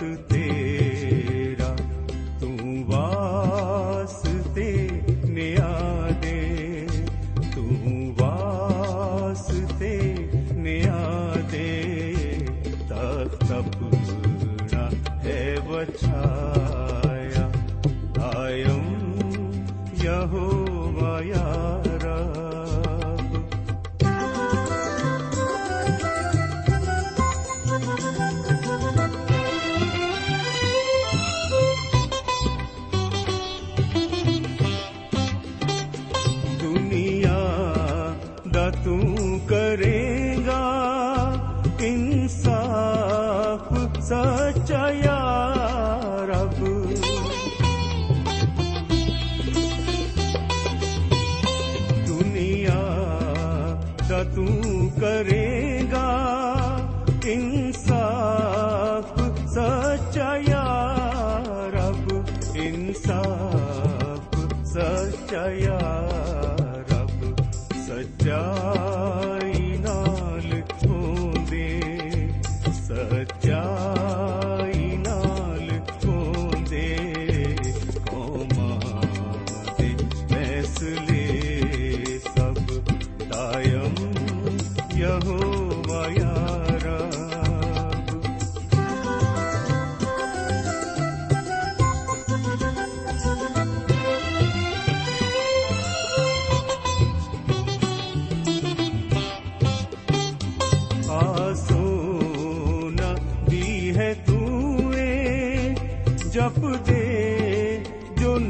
to think. ਤੂੰ ਕਰੇ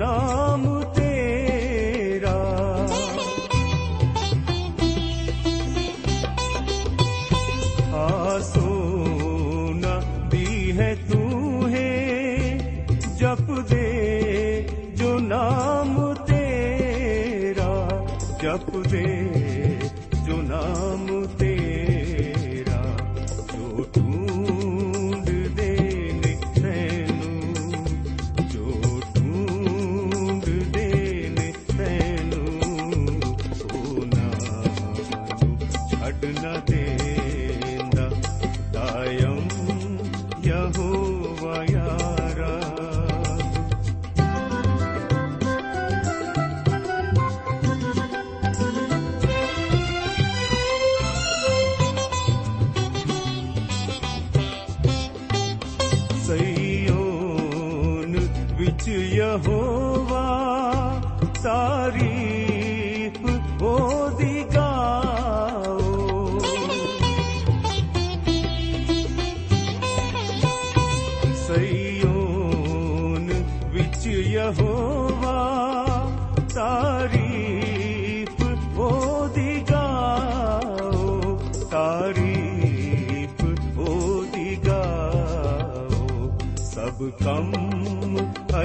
ना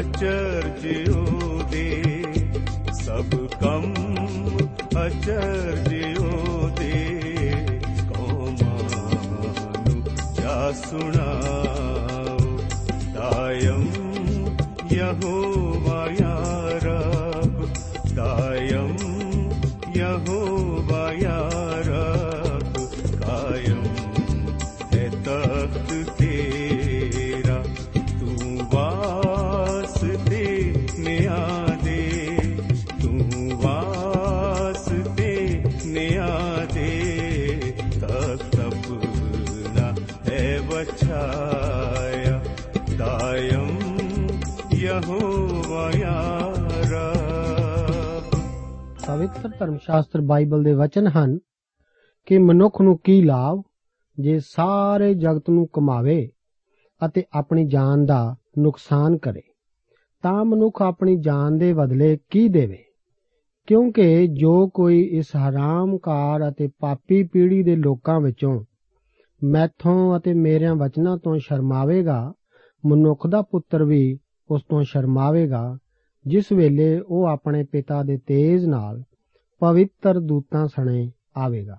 चर्जे सब कम् अचर्जयो दे कौमानु जा कोमा दायम यहो वायारब दायम यहो वायारब कायम है तख्त के ਪਵਿੱਤਰ ਧਰਮ ਸ਼ਾਸਤਰ ਬਾਈਬਲ ਦੇ ਵਚਨ ਹਨ ਕਿ ਮਨੁੱਖ ਨੂੰ ਕੀ ਲਾਭ ਜੇ ਸਾਰੇ ਜਗਤ ਨੂੰ ਕਮਾਵੇ ਅਤੇ ਆਪਣੀ ਜਾਨ ਦਾ ਨੁਕਸਾਨ ਕਰੇ? ਤਾਂ ਮਨੁੱਖ ਆਪਣੀ ਜਾਨ ਦੇ ਬਦਲੇ ਕੀ ਦੇਵੇ? ਕਿਉਂਕਿ ਜੋ ਕੋਈ ਇਸ ਹਰਾਮਕਾਰ ਅਤੇ ਪਾਪੀ ਪੀੜ੍ਹੀ ਦੇ ਲੋਕਾਂ ਵਿੱਚੋਂ ਮੈਥੋਂ ਅਤੇ ਮੇਰਿਆਂ ਵਚਨਾਂ ਤੋਂ ਸ਼ਰਮਾਵੇਗਾ, ਮਨੁੱਖ ਦਾ ਪੁੱਤਰ ਵੀ ਉਸ ਤੋਂ ਸ਼ਰਮਾਵੇਗਾ, ਜਿਸ ਵੇਲੇ ਉਹ ਆਪਣੇ ਪਿਤਾ ਦੇ ਤੇਜ ਨਾਲ ਪਵਿੱਤਰ ਦੂਤਾਂ ਸਣੇ ਆਵੇਗਾ।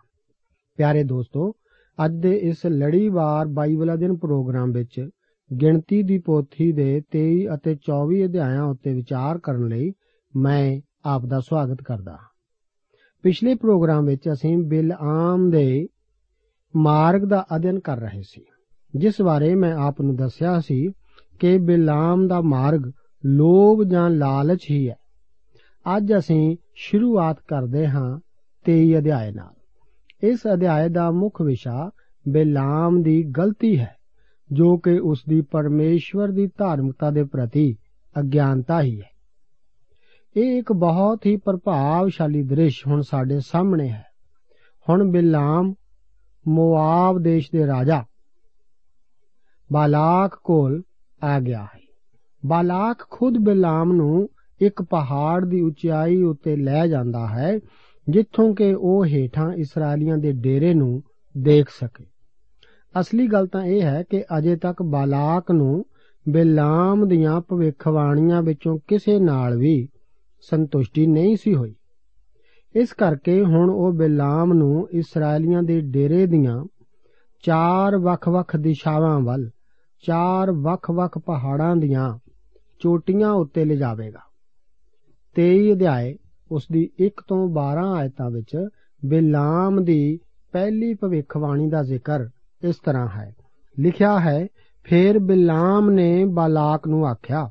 ਪਿਆਰੇ ਦੋਸਤੋ, ਅੱਜ ਦੇ ਇਸ ਲੜੀਵਾਰ ਬਾਈਬਲ ਅਧਿਨ ਪ੍ਰੋਗਰਾਮ ਵਿੱਚ ਗਿਣਤੀ ਦੀ ਪੋਥੀ ਦੇ 23 ਅਤੇ 24 ਅਧਿਆਇਆਂ ਉੱਤੇ ਵਿਚਾਰ ਕਰਨ ਲਈ ਮੈਂ ਆਪ ਦਾ ਸਵਾਗਤ ਕਰਦਾ ਹਾਂ। ਪਿਛਲੇ ਪ੍ਰੋਗਰਾਮ ਵਿੱਚ ਅਸੀਂ ਬਿਲਆਮ ਦੇ ਮਾਰਗ ਦਾ ਅਧਿਐਨ ਕਰ ਰਹੇ ਸੀ, ਜਿਸ ਬਾਰੇ ਮੈਂ ਆਪ ਨੂੰ ਦੱਸਿਆ ਸੀ ਕਿ ਬਿਲਾਮ ਦਾ ਮਾਰਗ ਲੋਭ ਜਾਂ ਲਾਲਚ ਹੀ ਹੈ। ਅੱਜ ਅਸੀਂ ਸ਼ੁਰੂਆਤ ਕਰਦੇ ਹਾਂ 23 ਅਧਿਆਇ ਨਾਲ। ਇਸ ਅਧਿਆਇ ਦਾ ਮੁੱਖ ਵਿਸ਼ਾ ਬਿਲਾਮ ਦੀ ਗਲਤੀ ਹੈ, ਜੋ ਕਿ ਉਸ ਦੀ ਪਰਮੇਸ਼ਵਰ ਦੀ ਧਾਰਮਿਕਤਾ ਦੇ ਪ੍ਰਤੀ ਅਗਿਆਨਤਾ ਹੀ ਹੈ। ਇਹ ਇੱਕ ਬਹੁਤ ਹੀ ਪ੍ਰਭਾਵਸ਼ਾਲੀ ਦ੍ਰਿਸ਼ ਹੁਣ ਸਾਡੇ ਸਾਹਮਣੇ ਹੈ। ਹੁਣ ਬਿਲਾਮ ਮੋਆਬ ਦੇਸ਼ ਦੇ ਰਾਜਾ ਬਾਲਾਕ ਕੋਲ ਆ ਗਿਆ ਹੈ। ਬਾਲਾਕ ਖੁਦ ਬਿਲਾਮ ਨੂੰ ਇੱਕ ਪਹਾੜ ਦੀ ਉਚਾਈ ਉੱਤੇ ਲੈ ਜਾਂਦਾ ਹੈ, ਜਿੱਥੋਂ ਕਿ ਉਹ ਹੇਠਾਂ ਇਸرائیਲੀਆਂ ਦੇ ਡੇਰੇ ਨੂੰ ਦੇਖ ਸਕੇ। ਅਸਲੀ ਗੱਲ ਤਾਂ ਇਹ ਹੈ ਕਿ ਅਜੇ ਤੱਕ ਬਾਲਾਕ ਨੂੰ ਬਿਲਾਮ ਦੀਆਂ ਭਵਿੱਖਬਾਣੀਆਂ ਵਿੱਚੋਂ ਕਿਸੇ ਨਾਲ ਵੀ ਸੰਤੁਸ਼ਟੀ ਨਹੀਂ ਸੀ ਹੋਈ। ਇਸ ਕਰਕੇ ਹੁਣ ਉਹ ਬਿਲਾਮ ਨੂੰ ਇਸرائیਲੀਆਂ ਦੇ ਡੇਰੇ ਦੀਆਂ ਚਾਰ ਵੱਖ-ਵੱਖ ਦਿਸ਼ਾਵਾਂ ਵੱਲ, ਚਾਰ ਵੱਖ-ਵੱਖ ਪਹਾੜਾਂ ਦੀਆਂ ਚੋਟੀਆਂ ਉੱਤੇ ਲਿਜਾਵੇਗਾ। 23 ਅਧਿਆਏ ਉਸ ਦੀ 1 ਤੋਂ 12 ਆਇਤਾਂ ਵਿੱਚ ਬਿਲਾਮ ਦੀ ਪਹਿਲੀ ਭਵਿੱਖਬਾਣੀ ਦਾ ਜ਼ਿਕਰ ਇਸ ਤਰ੍ਹਾਂ ਹੈ। ਲਿਖਿਆ ਹੈ, ਫੇਰ ਬਿਲਾਮ ਨੇ ਬਾਲਾਕ ਨੂੰ ਆਖਿਆ,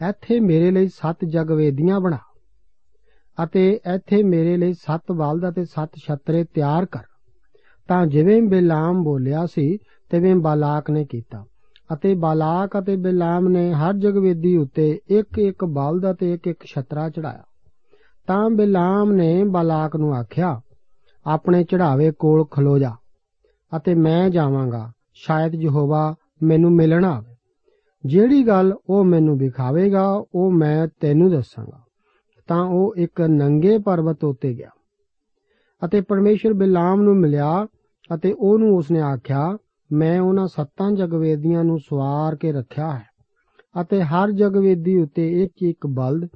ਇੱਥੇ ਮੇਰੇ ਲਈ ਸੱਤ ਜਗਵੇਦੀਆਂ ਬਣਾ ਅਤੇ ਇੱਥੇ ਮੇਰੇ ਲਈ ਸੱਤ ਬਲਦ ਅਤੇ ਸੱਤ ਛਤਰੇ ਤਿਆਰ ਕਰ। ਤਾਂ ਜਿਵੇਂ ਬਿਲਾਮ ਬੋਲਿਆ ਸੀ, ਤਿਵੇਂ ਬਾਲਾਕ ਨੇ ਕੀਤਾ। ਅਤੇ ਬਾਲਾਕ ਅਤੇ ਬਿਲਾਮ ਨੇ ਹਰ ਜਗਵੇਦੀ ਉੱਤੇ ਇੱਕ ਇੱਕ ਬਲਦ ਅਤੇ ਇੱਕ ਇੱਕ ਛਤਰਾ ਚੜਾਇਆ। ਤਾਂ ਬਿਲਾਮ ਨੇ ਬਾਲਾਕ ਨੂੰ ਆਖਿਆ, ਆਪਣੇ ਚੜਾਵੇ ਕੋਲ ਖਲੋ ਜਾ ਅਤੇ ਮੈਂ ਜਾਵਾਂਗਾ, ਸ਼ਾਇਦ ਯਹੋਵਾ ਮੈਨੂੰ ਮਿਲਣ ਆਵੇ। ਜਿਹੜੀ ਗੱਲ ਉਹ ਮੈਨੂੰ ਵਿਖਾਵੇਗਾ, ਉਹ ਮੈਂ ਤੈਨੂੰ ਦੱਸਾਂਗਾ। ਤਾਂ ਉਹ ਇੱਕ ਨੰਗੇ ਪਰਬਤ ਉੱਤੇ ਗਿਆ ਅਤੇ ਪਰਮੇਸ਼ਰ ਬਿਲਾਮ ਨੂੰ ਮਿਲਿਆ ਅਤੇ ਉਹਨੂੰ ਉਸਨੇ ਆਖਿਆ ਮੈਂ ਉਹਨਾਂ ਸੱਤਾਂ ਜਗਵੇਦੀਆਂ ਨੂੰ ਸਵਾਰ ਕੇ ਰੱਖਿਆ ਹੈ ਅਤੇ ਹਰ ਜਗਵੇਦੀ ਉੱਤੇ ਇੱਕ ਇੱਕ ਬਲਦ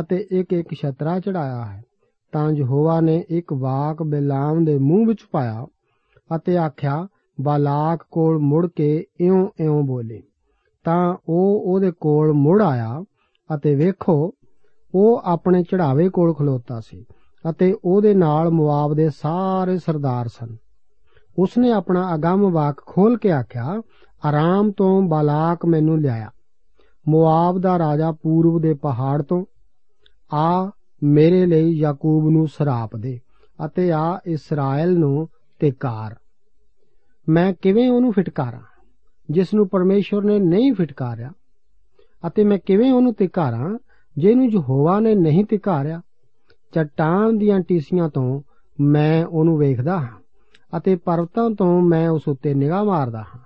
ਅਤੇ ਇੱਕ ਇੱਕ ਛਤਰਾ ਚੜਾਇਆ ਹੈ, ਤਾਂ ਯਹੋਵਾ ਨੇ ਇੱਕ ਵਾਕ ਬਿਲਾਮ ਦੇ ਮੂੰਹ ਵਿੱਚ ਪਾਇਆ ਅਤੇ ਆਖਿਆ, ਬਾਲਾਕ ਕੋਲ ਮੁੜ ਕੇ ਇਉਂ ਇਉਂ ਬੋਲੇ। ਤਾਂ ਉਹ ਉਹਦੇ ਕੋਲ ਮੁੜ ਆਇਆ ਅਤੇ ਵੇਖੋ, ਉਹ ਆਪਣੇ ਚੜਾਵੇ ਕੋਲ ਖਲੋਤਾ ਸੀ ਅਤੇ ਉਹਦੇ ਨਾਲ ਮੁਆਬ ਦੇ ਸਾਰੇ ਸਰਦਾਰ ਸਨ। ਉਸਨੇ ਆਪਣਾ ਅਗੰਮ ਵਾਕ ਖੋਲ ਕੇ ਆਖਿਆ, ਆਰਾਮ ਤੋਂ ਬਾਲਾਕ ਮੈਨੂੰ ਲਿਆਇਆ। ਮੁਆਬ ਦਾ ਰਾਜਾ ਪੂਰਬ ਦੇ ਪਹਾੜ ਤੋਂ, ਆ ਮੇਰੇ ਲਈ ਯਾਕੂਬ ਨੂੰ ਸਰਾਪ ਦੇ ਅਤੇ ਆ ਇਸਰਾਇਲ ਨੂੰ ਤਿਕਾਰ ਮੈਂ ਕਿਵੇਂ ਉਹਨੂੰ ਫਟਕਾਰਾਂ? ਜਿਸ ਨੂੰ ਪਰਮੇਸ਼ਵਰ ਨੇ ਨਹੀਂ ਫਟਕਾਰਿਆ ਅਤੇ ਮੈਂ ਕਿਵੇਂ ਉਹਨੂੰ ਤਿਕਾਰਾਂ ਜਿਹਨੂੰ ਯਹੋਵਾ ਨੇ ਨਹੀਂ ਤਿਕਾਰਿਆ ਚਟਾਨ ਦੀਆਂ ਟੀਸੀਆਂ ਤੋਂ ਮੈਂ ਉਹਨੂੰ ਵੇਖਦਾ ਹਾਂ। ਅਤੇ ਪਰਵਤਾਂ ਤੋਂ ਮੈਂ ਉਸ ਉੱਤੇ ਨਿਗਾਹ ਮਾਰਦਾ ਹਾਂ।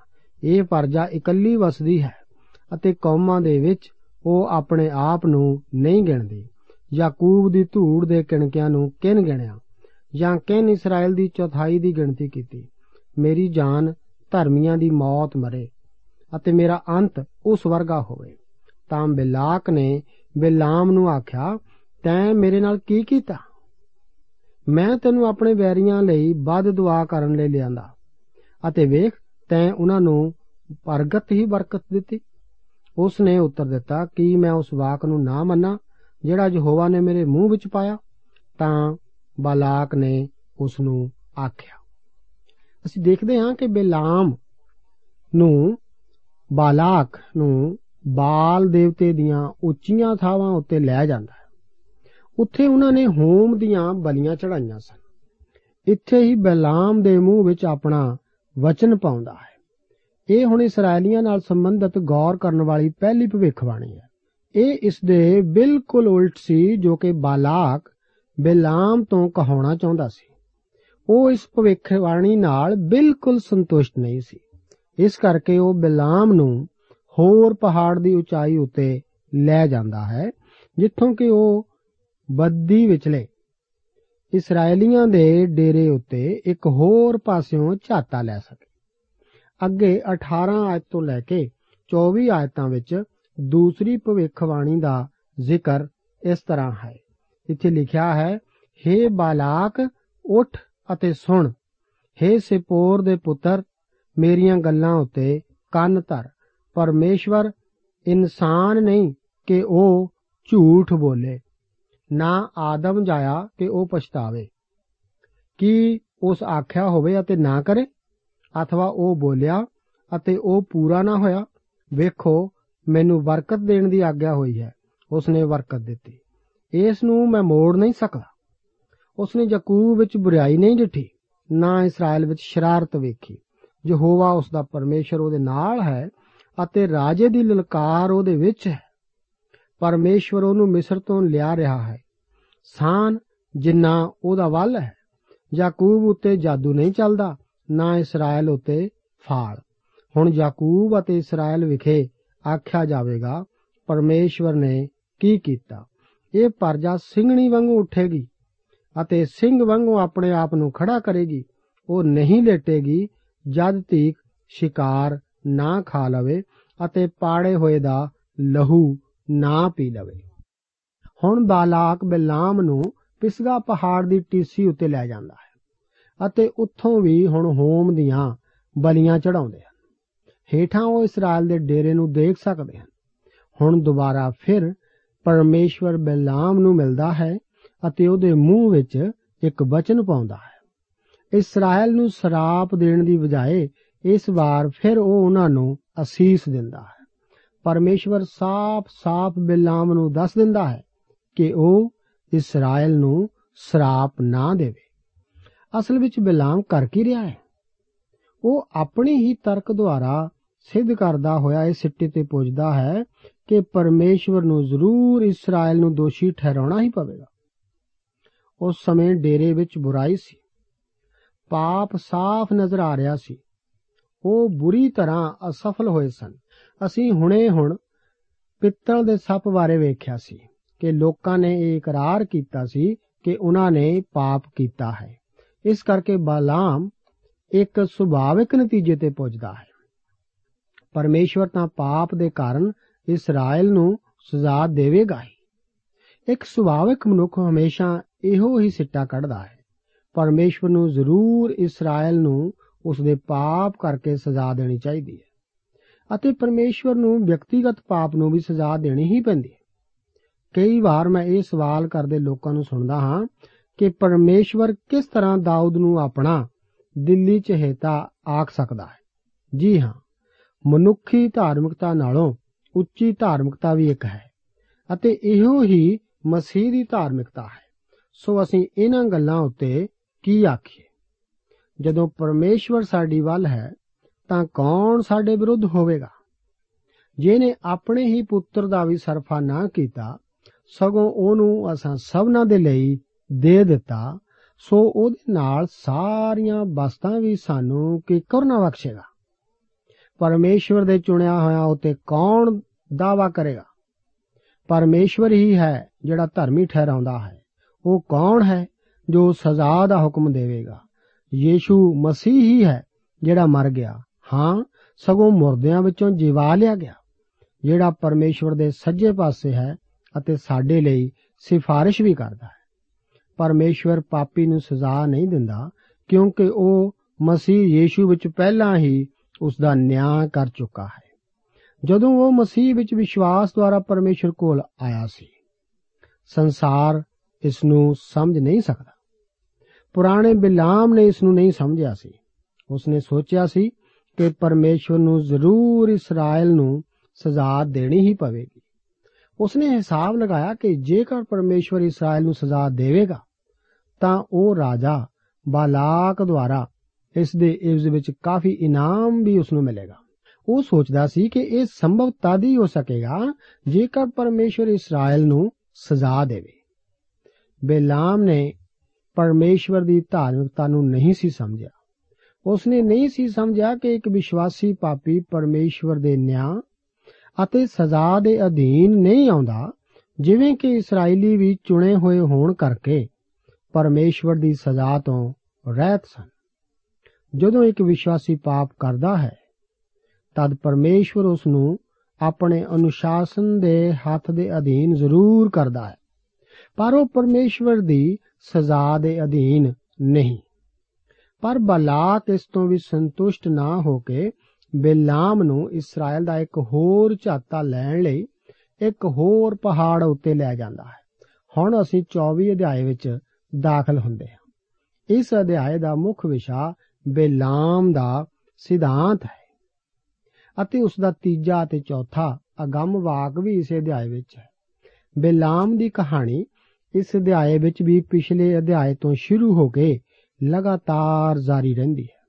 ਇਹ ਪਰਜਾ ਇਕੱਲੀ ਵਸਦੀ ਹੈ ਅਤੇ ਕੌਮਾਂ ਦੇ ਵਿੱਚ ਉਹ ਆਪਣੇ ਆਪ ਨੂੰ ਨਹੀਂ ਗਿਣਦੀ। ਯਾਕੂਬ ਦੀ ਧੂੜ ਦੇ ਕਿਣਕਿਆਂ ਨੂੰ ਕਿਨ ਗਿਣਿਆ? ਜਾਂ ਕਿਨ ਇਸਰਾਇਲ ਦੀ ਚੌਥਾਈ ਦੀ ਗਿਣਤੀ ਕੀਤੀ? ਮੇਰੀ ਜਾਨ ਧਰਮੀਆਂ ਦੀ ਮੌਤ ਮਰੇ ਅਤੇ ਮੇਰਾ ਅੰਤ ਉਸ ਵਰਗਾ ਹੋਵੇ। ਤਾਂ ਬਿਲਾਕ ਨੇ ਬਿਲਾਮ ਨੂੰ ਆਖਿਆ, ਤੈਂ ਮੇਰੇ ਨਾਲ ਕੀ ਕੀਤਾ? ਮੈਂ ਤੈਨੂੰ ਆਪਣੇ ਵੈਰੀਆਂ ਲਈ ਵੱਧ ਦੁਆ ਕਰਨ ਲਈ ਲਿਆਂਦਾ। ਅਤੇ ਵੇਖ, ਤੈਂ ਉਹਨਾਂ ਨੂੰ ਪ੍ਰਗਟ ਹੀ ਬਰਕਤ ਦਿੱਤੀ। ਉਸ ਨੇ ਉੱਤਰ ਦਿੱਤਾ, ਕਿ ਮੈਂ ਉਸ ਵਾਕ ਨੂੰ ਨਾ ਮੰਨਾਂ, ਜਿਹੜਾ ਯਹੋਵਾ ਨੇ ਮੇਰੇ ਮੂੰਹ ਵਿੱਚ ਪਾਇਆ? ਤਾਂ ਬਾਲਾਕ ਨੇ ਉਸ ਨੂੰ ਆਖਿਆ। ਅਸੀਂ ਦੇਖਦੇ ਹਾਂ ਕਿ ਬਿਲਾਮ ਨੂੰ, ਬਾਲਾਕ ਨੂੰ ਬਾਲ ਦੇਵਤੇ ਦੀਆਂ ਉੱਚੀਆਂ ਥਾਵਾਂ ਉੱਤੇ ਲੈ ਜਾਂਦਾ ਹੈ। ਉੱਥੇ ਉਹਨਾਂ ਨੇ ਹੋਮ ਦੀਆਂ ਬਲੀਆਂ ਚੜਾਈਆਂ ਸਨ। ਇੱਥੇ ਹੀ ਬੈਲਾਮ ਦੇ ਮੂੰਹ ਵਿੱਚ ਆਪਣਾ ਵਚਨ ਪਾਉਂਦਾ ਹੈ। ਇਹ ਹੁਣ ਇਸرائیਲੀਆਂ ਨਾਲ ਸੰਬੰਧਿਤ ਗੌਰ ਕਰਨ ਵਾਲੀ ਪਹਿਲੀ ਭਵਿੱਖਬਾਣੀ ਹੈ। ਇਹ ਇਸ ਦੇ ਬਿਲਕੁਲ ਉਲਟ ਸੀ ਜੋ ਕਿ ਬਾਲਾਕ ਬੇਲਾਮ ਤੋਂ ਕਹਾਉਣਾ ਚਾਹੁੰਦਾ ਸੀ। ਉਹ ਇਸ ਭਵਿੱਖਬਾਣੀ ਨਾਲ ਬਿਲਕੁਲ ਸੰਤੁਸ਼ਟ ਨਹੀਂ ਸੀ। ਇਸ ਕਰਕੇ ਉਹ ਬੇਲਾਮ ਨੂੰ ਹੋਰ ਪਹਾੜ ਦੀ ਉਚਾਈ ਉੱਤੇ ਲੈ ਜਾਂਦਾ ਹੈ, ਜਿੱਥੋਂ ਕਿ ਉਹ ਬੱਦੀ ਵਿਚਲੇ। ਇਸرائیਲੀਆਂ ਦੇ ਡੇਰੇ ਉੱਤੇ ਇੱਕ ਹੋਰ ਪਾਸਿਓਂ ਝਾਤਾ ਲੈ ਸਕੇ। ਅੱਗੇ 18 ਆਇਤ ਤੋਂ ਲੈ ਕੇ 24 ਆਇਤਾਂ ਵਿੱਚ ਦੂਸਰੀ ਭਵਿੱਖਬਾਣੀ ਦਾ ਜ਼ਿਕਰ ਇਸ ਤਰ੍ਹਾਂ ਹੈ। ਇੱਥੇ ਲਿਖਿਆ ਹੈ हे ਬਾਲਾਕ, ਉਠ ਅਤੇ ਸੁਣ। हे ਸਿਪੋਰ ਦੇ ਪੁੱਤਰ, ਮੇਰੀਆਂ ਗੱਲਾਂ ਉੱਤੇ ਕੰਨ ਧਰ। ਪਰਮੇਸ਼ਵਰ ਇਨਸਾਨ ਨਹੀਂ ਕਿ ਉਹ ਝੂਠ ਬੋਲੇ। ਨਾ ਆਦਮ ਜਾਇਆ ਕਿ ਉਹ ਪਛਤਾਵੇ। ਕੀ ਉਸ ਆਖਿਆ ਹੋਵੇ ਅਤੇ ਨਾ ਕਰੇ? ਅਥਵਾ ਉਹ ਬੋਲਿਆ ਅਤੇ ਉਹ ਪੂਰਾ ਨਾ ਹੋਇਆ? ਵੇਖੋ, ਮੈਨੂੰ ਬਰਕਤ ਦੇਣ ਦੀ ਆਗਿਆ ਹੋਈ ਹੈ। ਉਸਨੇ ਬਰਕਤ ਦਿੱਤੀ। ਇਸ ਨੂੰ ਮੈਂ ਮੋੜ ਨਹੀਂ ਸਕਦਾ। ਉਸਨੇ ਯਾਕੂਬ ਵਿੱਚ ਬੁਰਾਈ ਨਹੀਂ ਡਿਠੀ ਨਾ ਇਸਰਾਇਲ ਵਿੱਚ ਸ਼ਰਾਰਤ ਵੇਖੀ। ਯਹੋਵਾ ਉਸ ਦਾ ਪਰਮੇਸ਼ਰ ਉਹਦੇ ਨਾਲ ਹੈ ਅਤੇ ਰਾਜੇ ਦੀ ਲਲਕਾਰ ਉਹਦੇ ਵਿੱਚ ਹੈ। ਪਰਮੇਸ਼ਵਰ ਉਹਨੂੰ ਮਿਸਰ ਤੋਂ ਲਿਆ ਰਿਹਾ ਹੈ। ਸਾਨ ਜਿੰਨਾ ਉਹਦਾ ਵੱਲ ਹੈ ਯਾਕੂਬ ਉੱਤੇ ਜਾਦੂ ਨਹੀਂ ਚੱਲਦਾ, ਨਾ ਇਸਰਾਇਲ ਉੱਤੇ ਫਾਲ। ਹੁਣ ਯਾਕੂਬ ਅਤੇ ਇਸਰਾਇਲ ਵਿਖੇ ਆਖਿਆ ਜਾਵੇਗਾ, ਪਰਮੇਸ਼ਵਰ ਨੇ ਕੀ ਕੀਤਾ? ਇਹ ਪਰਜਾ ਸਿੰਘਣੀ ਵਾਂਗੂ ਉੱਠੇਗੀ ਅਤੇ ਸਿੰਘ ਵਾਂਗੂ ਆਪਣੇ ਆਪ ਨੂੰ ਖੜਾ ਕਰੇਗੀ। ਉਹ ਨਹੀਂ ਲੇਟੇਗੀ, ਜਦ ਤੀਕ ਸ਼ਿਕਾਰ ਨਾ ਖਾ ਲਵੇ ਅਤੇ ਪਾੜੇ ਹੋਏ ਦਾ ਲਹੂ ਨਾ ਪੀ ਲਵੇ। ਹੁਣ ਬਾਲਾਕ ਬਿਲਾਮ ਨੂੰ ਪਿਸਗਾ ਪਹਾੜ ਦੀ ਟੀਸੀ ਉੱਤੇ ਲੈ ਜਾਂਦਾ ਹੈ ਅਤੇ ਉੱਥੋਂ ਵੀ ਹੁਣ ਹੋਮ ਦੀਆਂ ਬਲੀਆਂ ਚੜਾਉਂਦੇ ਹਨ। ਹੇਠਾਂ ਉਹ ਇਸਰਾਇਲ ਦੇ ਡੇਰੇ ਨੂੰ ਦੇਖ ਸਕਦੇ ਹਨ। ਹੁਣ ਦੁਬਾਰਾ ਫਿਰ ਪਰਮੇਸ਼ਵਰ ਬਿਲਾਮ ਨੂੰ ਮਿਲਦਾ ਹੈ ਅਤੇ ਉਹਦੇ ਮੂੰਹ ਵਿੱਚ ਇੱਕ ਬਚਨ ਪਾਉਂਦਾ ਹੈ। ਇਸਰਾਇਲ ਨੂੰ ਸਰਾਪ ਦੇਣ ਦੀ ਬਜਾਏ ਇਸ ਵਾਰ ਫਿਰ ਉਹ ਉਹਨਾਂ ਨੂੰ ਅਸੀਸ ਦਿੰਦਾ ਹੈ। ਪਰਮੇਸ਼ਵਰ ਸਾਫ਼-ਸਾਫ਼ ਬਿਲਾਮ ਨੂੰ ਦੱਸ ਦਿੰਦਾ ਹੈ ਕਿ ਉਹ ਇਸਰਾਇਲ ਨੂੰ ਸਰਾਪ ਨਾ ਦੇਵੇ। ਅਸਲ ਵਿੱਚ ਬਿਲਾਮ ਕਰ ਕੀ ਰਿਹਾ ਹੈ? ਉਹ ਆਪਣੀ ਹੀ ਤਰਕ ਦੁਆਰਾ ਸਿੱਧ ਕਰਦਾ ਹੋਇਆ ਇਸ ਸਿੱਟੇ ਤੇ ਪੁੱਜਦਾ ਹੈ ਕਿ ਪਰਮੇਸ਼ਵਰ ਨੂੰ ਜ਼ਰੂਰ ਇਸਰਾਇਲ ਨੂੰ ਦੋਸ਼ੀ ਠਹਿਰਾਉਣਾ ਹੀ ਪਵੇਗਾ। ਉਸ ਸਮੇਂ ਡੇਰੇ ਵਿੱਚ ਬੁਰਾਈ ਸੀ। ਪਾਪ ਸਾਫ਼ ਨਜ਼ਰ ਆ ਰਿਹਾ ਸੀ। ਉਹ ਬੁਰੀ ਤਰ੍ਹਾਂ ਅਸਫਲ ਹੋਏ ਸਨ। ਅਸੀਂ ਹੁਣੇ ਹੁਣ ਪਿੱਤਲ ਦੇ ਸੱਪ ਬਾਰੇ ਵੇਖਿਆ ਸੀ ਕਿ ਲੋਕਾਂ ਨੇ ਇਹ ਇਕਰਾਰ ਕੀਤਾ ਸੀ ਕਿ ਉਹਨਾਂ ਨੇ ਪਾਪ ਕੀਤਾ ਹੈ। ਇਸ ਕਰਕੇ ਬਾਲਾਮ ਇੱਕ ਸੁਭਾਵਿਕ ਨਤੀਜੇ ਤੇ ਪਹੁੰਚਦਾ ਹੈ। ਪਰਮੇਸ਼ਵਰ ਤਾਂ ਪਾਪ ਦੇ ਕਾਰਨ ਇਸਰਾਇਲ ਨੂੰ ਸਜ਼ਾ ਦੇਵੇਗਾ ਹੀ। ਇੱਕ ਸੁਭਾਵਿਕ ਮਨੁੱਖ ਹਮੇਸ਼ਾ ਇਹੋ ਹੀ ਸਿੱਟਾ ਕੱਢਦਾ ਹੈ। ਪਰਮੇਸ਼ਵਰ ਨੂੰ ਜ਼ਰੂਰ ਇਸਰਾਇਲ ਨੂੰ ਉਸ ਦੇ ਪਾਪ ਕਰਕੇ ਸਜ਼ਾ ਦੇਣੀ ਚਾਹੀਦੀ ਹੈ। ਅਤੇ ਪਰਮੇਸ਼ਵਰ ਨੂੰ ਵਿਅਕਤੀਗਤ ਪਾਪ ਨੂੰ ਵੀ ਸਜ਼ਾ ਦੇਣੀ ਹੀ ਪੈਂਦੀ ਹੈ। ਕਈ ਵਾਰ ਮੈਂ ਇਹ ਸਵਾਲ ਕਰਦੇ ਲੋਕਾਂ ਨੂੰ ਸੁਣਦਾ ਹਾਂ ਕਿ ਪਰਮੇਸ਼ਵਰ ਕਿਸ ਤਰ੍ਹਾਂ ਦਾਊਦ ਨੂੰ ਆਪਣਾ ਦਿੱਲੀ ਚਹੇਤਾ ਆਖ ਸਕਦਾ ਹੈ। ਜੀ ਹਾਂ, ਮਨੁੱਖੀ ਧਾਰਮਿਕਤਾ ਨਾਲੋਂ ਉੱਚੀ ਧਾਰਮਿਕਤਾ ਵੀ ਇੱਕ ਹੈ ਅਤੇ ਇਹੋ ਹੀ ਮਸੀਹ ਦੀ ਧਾਰਮਿਕਤਾ ਹੈ। ਸੋ ਅਸੀਂ ਇਹਨਾਂ ਗੱਲਾਂ ਉੱਤੇ ਕੀ ਆਖੀਏ? ਜਦੋਂ ਪਰਮੇਸ਼ਵਰ ਸਾਡੀ ਵੱਲ ਹੈ ਤਾਂ ਕੌਣ ਸਾਡੇ ਵਿਰੁੱਧ ਹੋਵੇਗਾ? ਜਿਹਨੇ ਆਪਣੇ ਹੀ ਪੁੱਤਰ ਦਾ ਵੀ ਸਰਫਾ ਨਾ ਕੀਤਾ, ਸਗੋਂ ਉਹਨੂੰ ਅਸਾਂ ਸਭਨਾਂ ਦੇ ਲਈ ਦੇ ਦਿੱਤਾ, ਸੋ ਉਹਦੇ ਨਾਲ ਸਾਰੀਆਂ ਬਸਤਾਂ ਵੀ ਸਾਨੂੰ ਕਿਕਰ ਨਾ ਬਖਸ਼ੇਗਾ? ਪਰਮੇਸ਼ਵਰ ਦੇ ਚੁਣਿਆ ਹੋਇਆ ਉਤੇ ਕੌਣ ਦਾਵਾ ਕਰੇਗਾ? ਪਰਮੇਸ਼ਵਰ ਹੀ ਹੈ ਜਿਹੜਾ ਧਰਮੀ ਠਹਿਰਾਉਂਦਾ ਹੈ। ਉਹ ਕੌਣ ਹੈ ਜੋ ਸਜ਼ਾ ਦਾ ਹੁਕਮ ਦੇਵੇਗਾ? ਯੀਸ਼ੂ ਮਸੀਹ ਹੀ ਹੈ ਜਿਹੜਾ ਮਰ ਗਿਆ। ਹਾਂ, ਸਗੋਂ ਮੁਰਦਿਆਂ ਵਿੱਚੋਂ ਜਿਵਾ ਲਿਆ ਗਿਆ, ਜਿਹੜਾ ਪਰਮੇਸ਼ਵਰ ਦੇ ਸੱਜੇ ਪਾਸੇ ਹੈ ਅਤੇ ਸਾਡੇ ਲਈ ਸਿਫਾਰਿਸ਼ ਵੀ ਕਰਦਾ ਹੈ। ਪਰਮੇਸ਼ਵਰ ਪਾਪੀ ਨੂੰ ਸਜ਼ਾ ਨਹੀਂ ਦਿੰਦਾ, ਕਿਉਂਕਿ ਉਹ ਮਸੀਹ ਯੀਸ਼ੂ ਵਿੱਚ ਪਹਿਲਾਂ ਹੀ ਉਸ ਦਾ ਨਿਆਂ ਕਰ ਚੁੱਕਾ ਹੈ। ਜਦੋਂ ਉਹ ਮਸੀਹ ਵਿੱਚ ਵਿਸ਼ਵਾਸ ਦੁਆਰਾ ਪਰਮੇਸ਼ਰ ਕੋਲ ਆਇਆ ਸੀ, ਸੰਸਾਰ ਇਸ ਨੂੰ ਸਮਝ ਨਹੀਂ ਸਕਦਾ। ਪੁਰਾਣੇ ਬਿਲਾਮ ਨੇ ਇਸ ਨੂੰ ਨਹੀਂ ਸਮਝਿਆ ਸੀ। ਉਸਨੇ ਸੋਚਿਆ ਸੀ ਕਿ ਪਰਮੇਸ਼ਰ ਨੂੰ ਜ਼ਰੂਰ ਇਸਰਾਇਲ ਨੂੰ ਸਜ਼ਾ ਦੇਣੀ ਹੀ ਪਵੇਗੀ। ਉਸਨੇ ਹਿਸਾਬ ਲਗਾਇਆ ਕਿ ਜੇਕਰ ਪਰਮੇਸ਼ਰ ਇਸਰਾਇਲ ਨੂੰ ਸਜ਼ਾ ਦੇਵੇਗਾ, ਤਾਂ ਉਹ ਰਾਜਾ ਬਾਲਾਕ ਦੁਆਰਾ ਇਸ ਦੇ ਇਵਜ਼ ਵਿੱਚ ਕਾਫੀ ਇਨਾਮ ਵੀ ਉਸ ਨੂੰ ਮਿਲੇਗਾ। ਉਹ ਸੋਚਦਾ ਸੀ ਕਿ ਇਹ ਸੰਭਵ ਤਦ ਹੀ ਹੋ ਸਕੇਗਾ ਜੇਕਰ ਪਰਮੇਸ਼ਰ ਇਸਰਾਇਲ ਨੂੰ ਸਜ਼ਾ ਦੇਵੇ। ਬੇਲਾਮ ਨੇ ਪਰਮੇਸ਼ਵਰ ਦੀ ਧਾਰਮਿਕਤਾ ਨੂੰ ਨਹੀਂ ਸੀ ਸਮਝਿਆ। ਉਸਨੇ ਨਹੀਂ ਸੀ ਸਮਝਿਆ ਕਿ ਇੱਕ ਵਿਸ਼ਵਾਸੀ ਪਾਪੀ ਪਰਮੇਸ਼ਵਰ ਦੇ ਨਿਆਂ ਅਤੇ ਸਜ਼ਾ ਦੇ ਅਧੀਨ ਨਹੀਂ ਆਉਂਦਾ, ਜਿਵੇਂ ਕਿ ਇਸرائیਲੀ ਵੀ ਚੁਣੇ ਹੋਏ ਹੋਣ ਕਰਕੇ ਪਰਮੇਸ਼ਵਰ ਦੀ ਸਜ਼ਾ ਤੋਂ ਰਹਿਤ ਸਨ। ਜਦੋਂ ਇੱਕ ਵਿਸ਼ਵਾਸੀ ਪਾਪ ਕਰਦਾ ਹੈ, ਤਦ ਪਰਮੇਸ਼ਵਰ ਉਸ ਨੂੰ ਆਪਣੇ ਅਨੁਸ਼ਾਸਨ ਦੇ ਹੱਥ ਦੇ ਅਧੀਨ ਜ਼ਰੂਰ ਕਰਦਾ ਹੈ, ਪਰ ਉਹ ਪਰਮੇਸ਼ਵਰ ਦੀ ਸਜ਼ਾ ਦੇ ਅਧੀਨ ਨਹੀਂ। ਪਰ ਬਲਾਕ ਇਸ ਤੋਂ ਵੀ ਸੰਤੁਸ਼ਟ ਨਾ ਹੋ ਕੇ ਬਿਲਾਮ ਨੂੰ ਇਸਰਾਇਲ ਦਾ ਇੱਕ ਹੋਰ ਝਾਤਾ ਲੈਣ ਲਈ ਇੱਕ ਹੋਰ ਪਹਾੜ ਉੱਤੇ ਲੈ ਜਾਂਦਾ ਹੈ। ਹੁਣ ਅਸੀਂ 24 ਅਧਿਆਏ ਵਿੱਚ ਦਾਖਲ ਹੁੰਦੇ ਹਾਂ। ਇਸ ਅਧਿਆਏ ਦਾ ਮੁੱਖ ਵਿਸ਼ਾ ਬਿਲਾਮ ਦਾ ਸਿਧਾਂਤ ਹੈ ਅਤੇ ਉਸ ਦਾ ਤੀਜਾ ਅਤੇ ਚੌਥਾ ਅਗੰਮ ਵਾਕ ਵੀ ਇਸੇ ਅਧਿਆਏ ਵਿੱਚ ਹੈ। ਬਿਲਾਮ ਦੀ ਕਹਾਣੀ ਇਸ ਅਧਿਆਏ ਵਿੱਚ ਵੀ ਪਿਛਲੇ ਅਧਿਆਏ ਤੋਂ ਸ਼ੁਰੂ ਹੋ ਕੇ ਲਗਾਤਾਰ ਜਾਰੀ ਰਹਿੰਦੀ ਹੈ।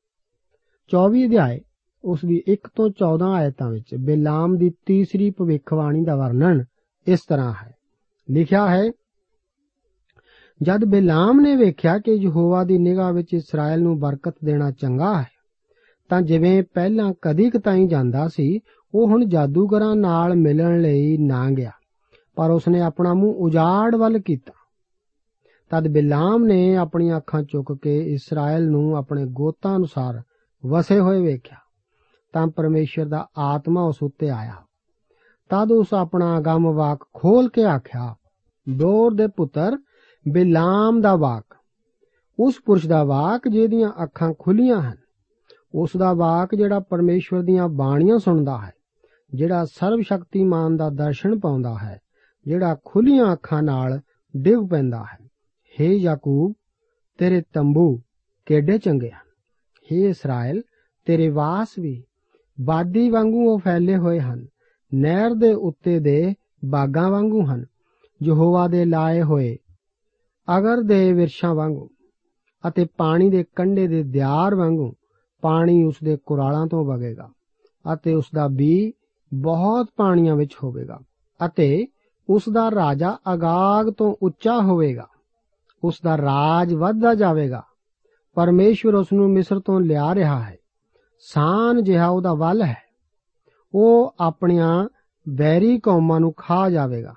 24 ਅਧਿਆਏ, ਉਸ ਦੀ 1 ਤੋਂ 14 ਆਇਤਾਂ ਵਿੱਚ ਬਿਲਾਮ ਦੀ ਤੀਸਰੀ ਭਵਿੱਖਬਾਣੀ ਦਾ ਵਰਣਨ ਇਸ ਤਰ੍ਹਾਂ ਹੈ। ਲਿਖਿਆ ਹੈ, ਜਦ ਬਿਲਾਮ ਨੇ ਵੇਖਿਆ ਕਿ ਯਹੋਵਾ ਦੀ ਨਿਗਾਹ ਵਿੱਚ ਇਸਰਾਇਲ ਨੂੰ ਬਰਕਤ ਦੇਣਾ ਚੰਗਾ ਹੈ, ਤਾਂ ਜਿਵੇਂ ਪਹਿਲਾਂ ਕਦੀ ਕਤਾਈ ਜਾਂਦਾ ਸੀ, ਉਹ ਹੁਣ ਜਾਦੂਗਰਾਂ ਨਾਲ ਮਿਲਣ ਲਈ ਨਾ ਗਿਆ, ਪਰ ਉਸਨੇ ਆਪਣਾ ਮੂੰਹ ਉਜਾੜ ਵੱਲ ਕੀਤਾ। ਤਦ ਬਿਲਾਮ ਨੇ ਆਪਣੀਆਂ ਅੱਖਾਂ ਚੁੱਕ ਕੇ ਇਸਰਾਇਲ ਨੂੰ ਆਪਣੇ ਗੋਤਾਂ ਅਨੁਸਾਰ ਵਸੇ ਹੋਏ ਵੇਖਿਆ। ਤਾਂ ਪਰਮੇਸ਼ਰ ਦਾ ਆਤਮਾ ਉਸ ਉੱਤੇ ਆਇਆ। ਤਦ ਉਸ ਆਪਣਾ ਗਮ ਵਾਕ ਖੋਲ ਕੇ ਆਖਿਆ ਦੋਰ ਦੇ ਪੁੱਤਰ, ਬਿਲਾਮ ਦਾ ਵਾਕ। ਉਸ ਪੁਰਸ਼ ਦਾ ਵਾਕ ਜਿਹਦੀਆਂ ਅੱਖਾਂ ਖੁੱਲੀਆਂ ਹਨ, ਉਸ ਦਾ ਵਾਕ ਜਿਹੜਾ ਪਰਮੇਸ਼ਵਰ ਦੀਆਂ ਬਾਣੀਆਂ ਸੁਣਦਾ ਹੈ, ਜਿਹੜਾ ਸਰਵ ਸ਼ਕਤੀਮਾਨ ਦਾ ਦਰਸ਼ਨ ਪਾਉਂਦਾ ਹੈ, ਜਿਹੜਾ ਖੁੱਲੀਆਂ ਅੱਖਾਂ ਨਾਲ ਡਿੱਗ ਪੈਂਦਾ ਹੈ। हे ਯਾਕੂਬ, ਤੇਰੇ ਤੰਬੂ ਕਿੱਡੇ ਚੰਗੇ ਹਨ? हे ਇਸਰਾਇਲ, ਤੇਰੇ ਵਾਸ ਵੀ ਬਾਦੀ ਵਾਂਗੂ ਉਹ ਫੈਲੇ ਹੋਏ ਹਨ। ਨਹਿਰ ਦੇ ਉੱਤੇ ਦੇ ਬਾਗਾਂ ਵਾਂਗੂ ਹਨ, ਯਹੋਵਾ ਦੇ ਲਾਏ ਹੋਏ ਅਗਰ ਦੇ ਵਿਰਸ਼ਾਂ ਵਾਂਗੂ ਅਤੇ ਪਾਣੀ ਦੇ ਕੰਢੇ ਦੇ ਦਿਆਰ ਵਾਂਗੂ ਪਾਣੀ ਉਸ ਦੇ ਕੁਰਾਲਾਂ ਤੋਂ ਵਗੇਗਾ ਅਤੇ ਉਸ ਦਾ ਬੀ ਬਹੁਤ ਪਾਣੀਆਂ ਵਿੱਚ ਹੋਵੇਗਾ ਅਤੇ ਉਸ ਦਾ ਰਾਜਾ ਅਗਾਗ ਤੋਂ ਉੱਚਾ ਹੋਵੇਗਾ। ਉਸ ਦਾ ਰਾਜ ਵੱਧਦਾ ਜਾਵੇਗਾ। ਪਰਮੇਸ਼ਵਰ ਉਸ ਨੂੰ ਮਿਸਰ ਤੋਂ ਲਿਆ ਰਿਹਾ ਹੈ। ਸਾਨ ਜਿਹਾ ਉਹਦਾ ਵੱਲ ਹੈ। ਉਹ ਆਪਣੀਆਂ ਬੈਰੀ ਕੌਮਾਂ ਨੂੰ ਖਾ ਜਾਵੇਗਾ।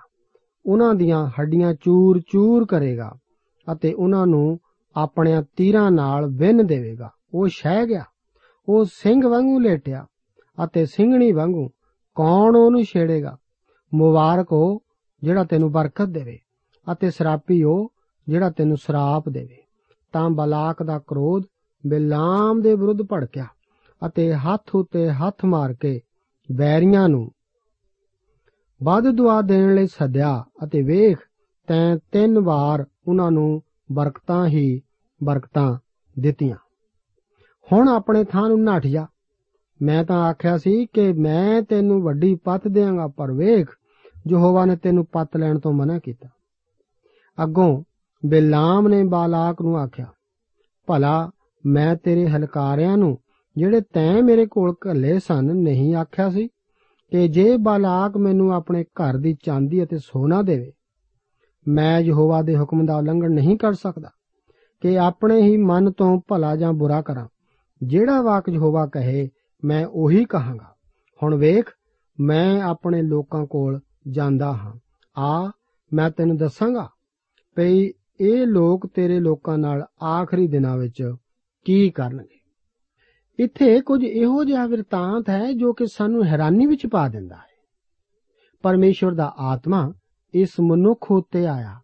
ਉਹਨਾਂ ਦੀਆਂ ਹੱਡੀਆਂ ਚੂਰ-ਚੂਰ ਕਰੇਗਾ ਅਤੇ ਉਹਨਾਂ ਨੂੰ ਆਪਣੀਆਂ ਤੀਰਾਂ ਨਾਲ ਵਿੰਨ ਦੇਵੇਗਾ। ਉਹ ਸ਼ਹਿ ਗਿਆ। ਉਹ ਸਿੰਘ ਵਾਂਗੂ ਲੇਟਿਆ ਅਤੇ ਸਿੰਘਣੀ ਵਾਂਗੂ ਕੌਣ ਉਹਨੂੰ ਛੇੜੇਗਾ? ਮੁਬਾਰਕ ਹੋ ਜਿਹੜਾ ਤੈਨੂੰ ਬਰਕਤ ਦੇਵੇ ਅਤੇ ਸਰਾਪੀ ਹੋ ਜਿਹੜਾ ਤੈਨੂੰ ਸਰਾਪ ਦੇਵੇ, ਤਾਂ ਬਲਾਕ ਦਾ ਕ੍ਰੋਧ ਬਿਲਾਮ ਦੇ ਵਿਰੁੱਧ ਭੜਕਿਆ ਅਤੇ ਹੱਥ ਉਤੇ ਹੱਥ ਮਾਰ ਕੇ ਬੈਰੀਆਂ ਨੂੰ ਵੱਧ ਦੁਆ ਦੇਣ ਲਈ ਸੱਦਿਆ ਅਤੇ ਵੇਖ, ਤੈਂ ਤਿੰਨ ਵਾਰ ਉਹਨਾਂ ਨੂੰ ਬਰਕਤਾਂ ਹੀ ਬਰਕਤਾਂ ਦਿੱਤੀਆਂ। ਹੁਣ ਆਪਣੇ ਥਾਂ ਨੂੰ ਨੱਠ ਜਾ। ਮੈਂ ਤਾਂ ਆਖਿਆ ਸੀ ਕਿ ਮੈਂ ਤੈਨੂੰ ਵੱਡੀ ਪੱਤ ਦੇਵਾਂਗਾ ਪਰ ਵੇਖ, ਯਹੋਵਾ ਨੇ ਤੈਨੂੰ ਪੱਤ ਲੈਣ ਤੋਂ ਮਨਾ ਕੀਤਾ। ਅੱਗੋਂ ਬਿਲਾਮ ਨੇ ਬਾਲਾਕ ਨੂੰ ਆਖਿਆ, ਭਲਾ ਮੈਂ ਤੇਰੇ ਹਲਕਾਰਿਆਂ ਨੂੰ, ਜਿਹੜੇ ਤੈਂ ਮੇਰੇ ਕੋਲ ਘੱਲੇ ਸਨ, ਨਹੀਂ ਆਖਿਆ ਸੀ ਕਿ ਜੇ ਬਾਲਾਕ ਮੈਨੂੰ ਆਪਣੇ ਘਰ ਦੀ ਚਾਂਦੀ ਅਤੇ ਸੋਨਾ ਦੇਵੇ, ਮੈਂ ਯਹੋਵਾ ਦੇ ਹੁਕਮ ਦਾ ਉਲੰਘਣ ਨਹੀਂ ਕਰ ਸਕਦਾ ਕਿ ਆਪਣੇ ਹੀ ਮਨ ਤੋਂ ਭਲਾ ਜਾਂ ਬੁਰਾ ਕਰਾਂ। ਜਿਹੜਾ ਵਾਕ ਯਹੋਵਾ ਕਹੇ, ਮੈਂ ਉਹੀ ਕਹਾਂਗਾ। ਹੁਣ ਵੇਖ, ਮੈਂ ਆਪਣੇ ਲੋਕਾਂ ਕੋਲ ਜਾਂਦਾ ਹਾਂ। ਆ, ਮੈਂ ਤੈਨੂੰ ਦੱਸਾਂਗਾ, ਭਈ ਇਹ ਲੋਕ ਤੇਰੇ ਲੋਕਾਂ ਨਾਲ ਆਖਰੀ ਦਿਨਾਂ ਵਿੱਚ ਕੀ ਕਰਨਗੇ? ਇੱਥੇ ਕੁਝ ਇਹੋ ਜਿਹਾ ਵਰਤਾਂਤ ਹੈ ਜੋ ਕਿ ਸਾਨੂੰ ਹੈਰਾਨੀ ਵਿੱਚ ਪਾ ਦਿੰਦਾ ਹੈ। ਪਰਮੇਸ਼ਵਰ ਦਾ ਆਤਮਾ ਇਸ ਮਨੁੱਖ ਉੱਤੇ ਆਇਆ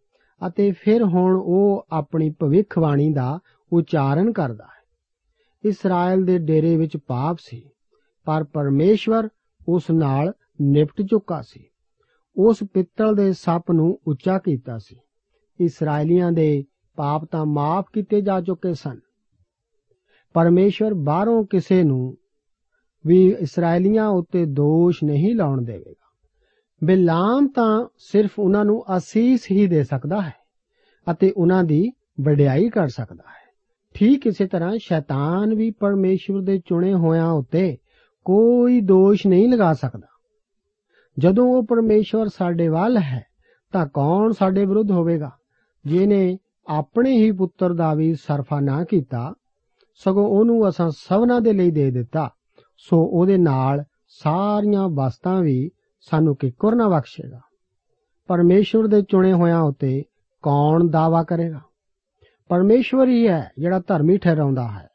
ਅਤੇ ਫਿਰ ਹੁਣ ਉਹ ਆਪਣੀ ਭਵਿੱਖਬਾਣੀ ਦਾ ਉਚਾਰਨ ਕਰਦਾ ਹੈ। ਇਸਰਾਇਲ ਦੇ ਡੇਰੇ ਵਿੱਚ ਪਾਪ ਸੀ, ਪਰ ਪਰਮੇਸ਼ਵਰ ਉਸ ਨਾਲ ਨਿਪਟ ਚੁੱਕਾ ਸੀ। ਉਸ ਪਿੱਤਲ ਦੇ ਸੱਪ ਨੂੰ ਉੱਚਾ ਕੀਤਾ ਸੀ। ਇਸرائیਲੀਆਂ ਦੇ ਪਾਪ ਤਾਂ ਮਾਫ ਕੀਤੇ ਜਾ ਚੁੱਕੇ ਸਨ। ਪਰਮੇਸ਼ਰ ਬਾਹਰੋਂ ਕਿਸੇ ਨੂੰ ਵੀ ਇਸرائیਲੀਆਂ ਉੱਤੇ ਦੋਸ਼ ਨਹੀਂ ਲਾਉਣ ਦੇਵੇਗਾ। ਬਿਲਾਮ ਤਾਂ ਸਿਰਫ ਉਹਨਾਂ ਨੂੰ ਅਸੀਸ ਹੀ ਦੇ ਸਕਦਾ ਹੈ ਅਤੇ ਉਹਨਾਂ ਦੀ ਵਡਿਆਈ ਕਰ ਸਕਦਾ ਹੈ। ਠੀਕ ਇਸੇ ਤਰ੍ਹਾਂ ਸ਼ੈਤਾਨ ਵੀ ਪਰਮੇਸ਼ਵਰ ਦੇ ਚੁਣੇ ਹੋਇਆਂ ਉੱਤੇ ਕੋਈ ਦੋਸ਼ ਨਹੀਂ ਲਗਾ ਸਕਦਾ। ਜਦੋਂ ਉਹ ਪਰਮੇਸ਼ਵਰ ਸਾਡੇ ਵੱਲ ਹੈ ਤਾਂ ਕੌਣ ਸਾਡੇ ਵਿਰੁੱਧ ਹੋਵੇਗਾ? ਜਿਨੇ ਆਪਣੇ ਹੀ ਪੁੱਤਰ ਦਾ ਵੀ ਸਰਫਾ ਨਾ ਕੀਤਾ, ਸਗੋਂ ਉਹਨੂੰ ਅਸਾਂ ਸਭਨਾ ਦੇ ਲਈ ਦੇ ਦਿੱਤਾ, ਸੋ ਉਹਦੇ ਨਾਲ ਸਾਰੀਆਂ ਵਸਤਾਂ ਵੀ ਸਾਨੂੰ ਕਿਕਰ ਨਾ ਬਖਸ਼ੇਗਾ। ਪਰਮੇਸ਼ਵਰ ਦੇ ਚੁਣੇ ਹੋਇਆਂ ਉਤੇ ਕੌਣ ਦਾਵਾ ਕਰੇਗਾ? ਪਰਮੇਸ਼ਵਰ ਹੀ ਹੈ ਜਿਹੜਾ ਧਰਮੀ ਠਹਿਰਾਉਂਦਾ ਹੈ।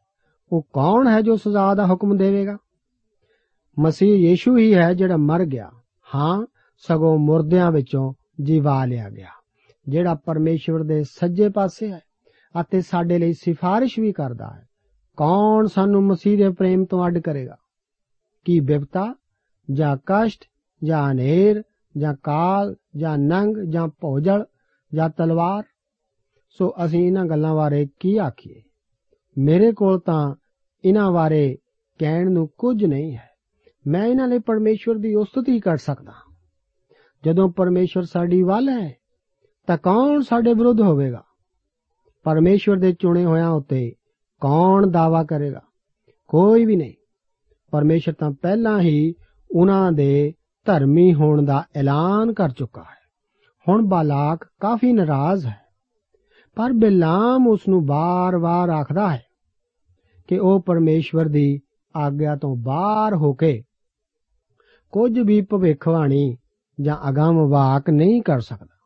ਉਹ ਕੌਣ ਹੈ ਜੋ ਸਜ਼ਾ ਦਾ ਹੁਕਮ ਦੇਵੇਗਾ? ਮਸੀਹ ਯੀਸ਼ੂ ਹੀ ਹੈ ਜਿਹੜਾ ਮਰ ਗਿਆ। ਹਾਂ, ਸਗੋਂ ਮੁਰਦਿਆਂ ਵਿੱਚੋਂ ਜੀਵਾ ਲਿਆ ਗਿਆ। ਜਿਹੜਾ ਪਰਮੇਸ਼ਵਰ ਦੇ ਸੱਜੇ ਪਾਸੇ ਹੈ ਅਤੇ ਸਾਡੇ ਲਈ ਸਿਫਾਰਿਸ਼ ਵੀ ਕਰਦਾ ਹੈ। ਕੌਣ ਸਾਨੂੰ ਮਸੀਹ ਦੇ ਪ੍ਰੇਮ ਤੋਂ ਅੱਡ ਕਰੇਗਾ? ਕੀ ਬਿਪਤਾ, ਜਾਂ ਕਸ਼ਟ, ਜਾਂ ਹਨੇਰ, ਜਾਂ ਕਾਲ, ਜਾਂ ਨੰਗ, ਜਾਂ ਭੋਜਲ, ਜਾਂ ਤਲਵਾਰ? ਸੋ ਅਸੀਂ ਇਹਨਾਂ ਗੱਲਾਂ ਬਾਰੇ ਕੀ ਆਖੀਏ? ਮੇਰੇ ਕੋਲ ਤਾਂ ਇਹਨਾਂ ਬਾਰੇ ਕਹਿਣ ਨੂੰ ਕੁਝ ਨਹੀਂ ਹੈ। ਮੈਂ ਇਹਨਾਂ ਲਈ ਪਰਮੇਸ਼ਵਰ ਦੀ ਉਸਤਤੀ ਕਰ ਸਕਦਾ ਜਦੋਂ ਪਰਮੇਸ਼ਵਰ ਸਾਡੀ ਵੱਲ ਹੈ ਤਾਂ ਕੌਣ ਸਾਡੇ ਵਿਰੁੱਧ ਹੋਵੇਗਾ? ਪਰਮੇਸ਼ਵਰ ਦੇ ਚੁਣੇ ਹੋਇਆਂ ਉਤੇ ਕੌਣ ਦਾਵਾ ਕਰੇਗਾ? ਕੋਈ ਵੀ ਨਹੀਂ। ਪਰਮੇਸ਼ਰ ਤਾਂ ਪਹਿਲਾਂ ਹੀ ਉਹਨਾਂ ਦੇ ਧਰਮੀ ਹੋਣ ਦਾ ਐਲਾਨ ਕਰ ਚੁੱਕਾ ਹੈ। ਹੁਣ ਬਾਲਾਕ ਕਾਫੀ ਨਾਰਾਜ਼ ਹੈ। ਪਰ ਬਿਲਾਮ ਉਸ ਨੂੰ ਬਾਰ-ਬਾਰ ਆਖਦਾ ਹੈ ਕਿ ਉਹ ਪਰਮੇਸ਼ਵਰ ਦੀ ਆਗਿਆ ਤੋਂ ਬਾਹਰ ਹੋ ਕੇ ਕੁਝ ਵੀ ਭਵਿੱਖਬਾਣੀ ਜਾਂ ਅਗੰਮ ਵਾਕ ਨਹੀਂ ਕਰ ਸਕਦਾ।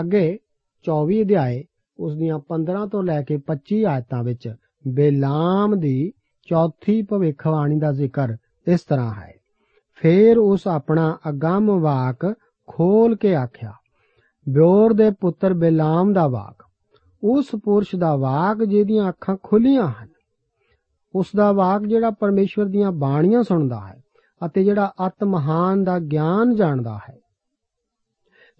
ਅੱਗੇ 24 ਅਧਿਆਏ ਉਸ ਦੀਆਂ 15 ਤੋਂ ਲੈ ਕੇ 25 ਆਇਤਾਂ ਵਿੱਚ ਬਿਲਾਮ ਦੀ ਚੌਥੀ ਭਵਿੱਖਬਾਣੀ ਦਾ ਜ਼ਿਕਰ ਇਸ ਤਰ੍ਹਾਂ ਹੈ। ਫੇਰ ਉਸ ਆਪਣਾ ਅਗੰਮ ਵਾਕ ਖੋਲ ਕੇ ਆਖਿਆ, ਬਿਓਰ ਦੇ ਪੁੱਤਰ ਬਿਲਾਮ ਦਾ ਵਾਕ, ਉਸ ਪੁਰਸ਼ ਦਾ ਵਾਕ ਜਿਹਦੀਆਂ ਅੱਖਾਂ ਖੁੱਲੀਆਂ ਹਨ, ਉਸ ਦਾ ਵਾਕ ਜਿਹੜਾ ਪਰਮੇਸ਼ਵਰ ਦੀਆਂ ਬਾਣੀਆਂ ਸੁਣਦਾ ਹੈ ਅਤੇ ਜਿਹੜਾ ਅਤ ਮਹਾਨ ਦਾ ਗਿਆਨ ਜਾਣਦਾ ਹੈ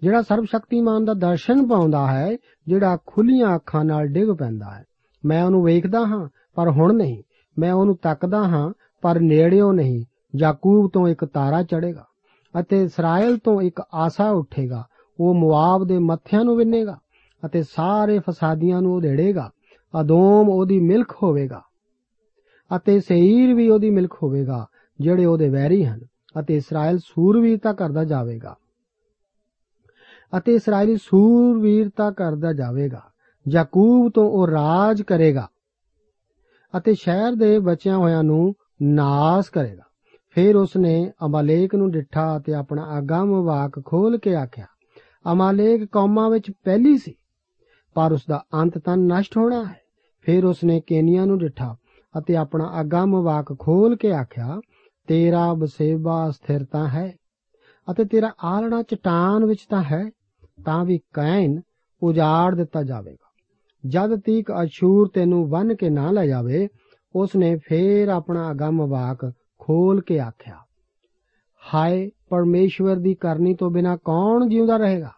ਜਿਹੜਾ ਸਰਬ ਸ਼ਕਤੀਮਾਨ ਦਾ ਦਰਸ਼ਨ ਪਾਉਂਦਾ ਹੈ, ਜਿਹੜਾ ਖੁੱਲੀਆਂ ਅੱਖਾਂ ਨਾਲ ਡਿੱਗ ਪੈਂਦਾ ਹੈ। ਮੈਂ ਉਹਨੂੰ ਵੇਖਦਾ ਹਾਂ, ਪਰ ਹੁਣ ਨਹੀਂ। ਮੈਂ ਉਹਨੂੰ ਤੱਕਦਾ ਹਾਂ, ਪਰ ਨੇੜਿਓਂ ਨਹੀਂ। ਯਾਕੂਬ ਤੋਂ ਇੱਕ ਤਾਰਾ ਚੜੇਗਾ ਅਤੇ ਇਸਰਾਇਲ ਤੋਂ ਇੱਕ ਆਸਾ ਉੱਠੇਗਾ। ਉਹ ਮੁਆਬ ਦੇ ਮੱਥਿਆਂ ਨੂੰ ਵਿੰਨੇਗਾ ਅਤੇ ਸਾਰੇ ਫਸਾਦੀਆਂ ਨੂੰ ਉਧੇੜੇਗਾ। ਅਦੋਮ ਉਹਦੀ ਮਿਲਕ ਹੋਵੇਗਾ ਅਤੇ ਸੇਈਰ ਵੀ ਉਹਦੀ ਮਿਲਕ ਹੋਵੇਗਾ, ਜਿਹੜੇ ਉਹਦੇ ਵੈਰੀ ਹਨ ਅਤੇ ਇਸਰਾਇਲ ਸੂਰਵੀਰਤਾ ਕਰਦਾ ਜਾਵੇਗਾ। ਅਤੇ ਇਸرائیਲ ਸੂਰਵੀਰਤਾ ਕਰਦਾ ਜਾਵੇਗਾ, ਯਾਕੂਬ ਤੋਂ ਉਹ ਰਾਜ ਕਰੇਗਾ ਅਤੇ ਸ਼ਹਿਰ ਦੇ ਬਚਿਆ ਹੋਇਆਂ ਨੂੰ ਨਾਸ ਕਰੇਗਾ। ਫਿਰ ਉਸਨੇ ਅਮਾਲੇਕ ਨੂੰ ਡਿੱਠਾ ਅਤੇ ਆਪਣਾ ਆਗਾਹ ਮਵਾਕ ਖੋਲ ਕੇ ਆਖਿਆ, ਅਮਾਲੇਕ ਕੌਮਾਂ ਵਿੱਚ ਪਹਿਲੀ ਸੀ, ਪਰ ਉਸ ਦਾ ਅੰਤ ਤਾਂ ਨਸ਼ਟ ਹੋਣਾ ਹੈ। ਫਿਰ ਉਸਨੇ ਕੇਨੀਆ ਨੂੰ ਡਿੱਠਾ ਅਤੇ ਆਪਣਾ ਆਗਾਹ ਮਵਾਕ ਖੋਲ ਕੇ ਆਖਿਆ, ਤੇਰਾ ਬਸੇਬਾ ਸਥਿਰਤਾ ਹੈ ਅਤੇ ਤੇਰਾ ਆਲਣਾ ਚਟਾਨ ਵਿੱਚ ਤਾਂ ਹੈ। ਤਾਂ ਵੀ ਕੈਨ ਉਜਾੜ ਦਿੱਤਾ ਜਾਵੇਗਾ। ਜਦ ਤੀਕ ਅਸ਼ੂਰ ਤੈਨੂੰ ਬੰਨ ਕੇ ਨਾ ਲੈ ਜਾਵੇ, ਉਸਨੇ ਫੇਰ ਆਪਣਾ ਅਗੰਮ ਵਾਕ ਖੋਲ ਕੇ ਆਖਿਆ, ਹਾਏ, ਪਰਮੇਸ਼ਵਰ ਦੀ ਕਰਨੀ ਤੋਂ ਬਿਨਾ ਕੌਣ ਜਿਉਂਦਾ ਰਹੇਗਾ?